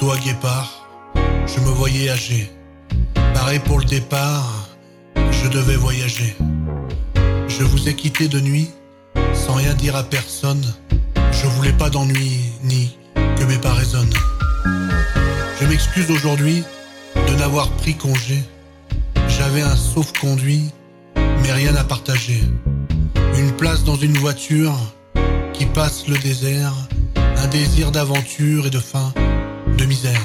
toi, guépard, je me voyais âgé. Pareil pour le départ, je devais voyager. Je vous ai quitté de nuit, sans rien dire à personne. Je voulais pas d'ennui, ni que mes pas résonnent. Je m'excuse aujourd'hui de n'avoir pris congé. J'avais un sauf-conduit, mais rien à partager. Une place dans une voiture qui passe le désert, un désir d'aventure et de faim, de misère.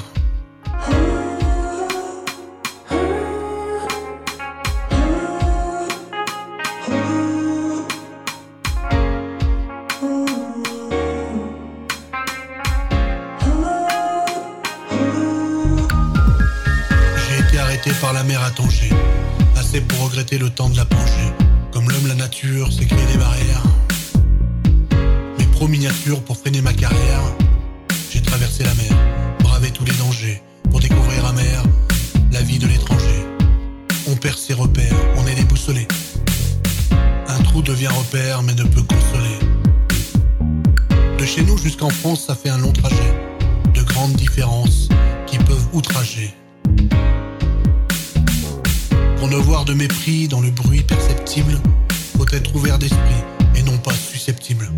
J'ai été arrêté par la mer à Tanger, assez pour regretter le temps de la plongée. Comme l'homme, la nature s'est créé des barrières. Mes pro miniatures pour freiner ma carrière. J'ai traversé la mer, devient repère mais ne peut consoler. De chez nous jusqu'en France, ça fait un long trajet. De grandes différences qui peuvent outrager. Pour ne voir de mépris dans le bruit perceptible, faut être ouvert d'esprit et non pas susceptible.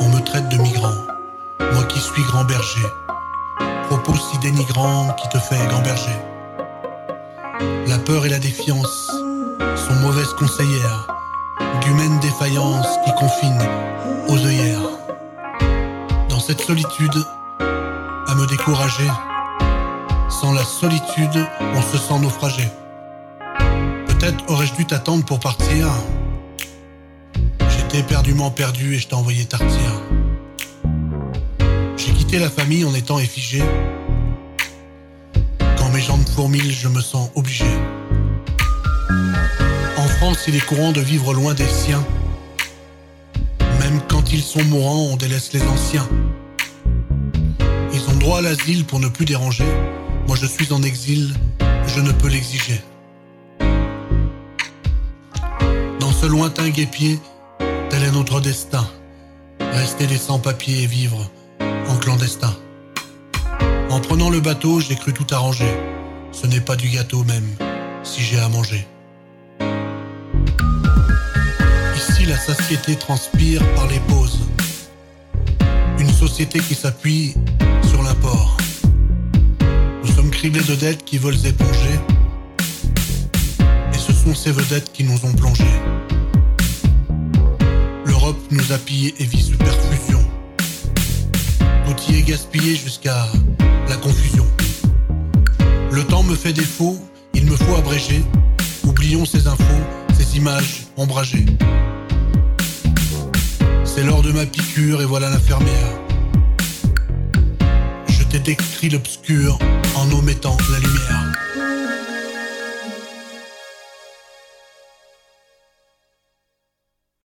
On me traite de migrant, moi qui suis grand berger. Propos si dénigrants qui te fait gamberger. La peur et la défiance sont mauvaises conseillères, d'humaines défaillances qui confinent aux œillères. Dans cette solitude, à me décourager, sans la solitude, on se sent naufragé. Peut-être aurais-je dû t'attendre pour partir. J'étais éperdument perdu et je t'ai envoyé tartir. J'ai quitté la famille en étant effigé. Mes jambes fourmillent, je me sens obligé. En France, il est courant de vivre loin des siens. Même quand ils sont mourants, on délaisse les anciens. Ils ont droit à l'asile pour ne plus déranger. Moi je suis en exil, je ne peux l'exiger. Dans ce lointain guépier, tel est notre destin. Rester des sans-papiers et vivre en clandestin. En prenant le bateau, j'ai cru tout arranger. Ce n'est pas du gâteau même, si j'ai à manger. Ici, la satiété transpire par les pauses. Une société qui s'appuie sur l'apport. Nous sommes criblés de dettes qui veulent éponger. Et ce sont ces vedettes qui nous ont plongés. L'Europe nous a pillé et vit sous perfusion. Tout y est gaspillé jusqu'à la confusion. Le temps me fait défaut, il me faut abréger. Oublions ces infos, ces images ombragées. C'est l'heure de ma piqûre et voilà l'infirmière. Je t'ai décrit l'obscur en omettant la.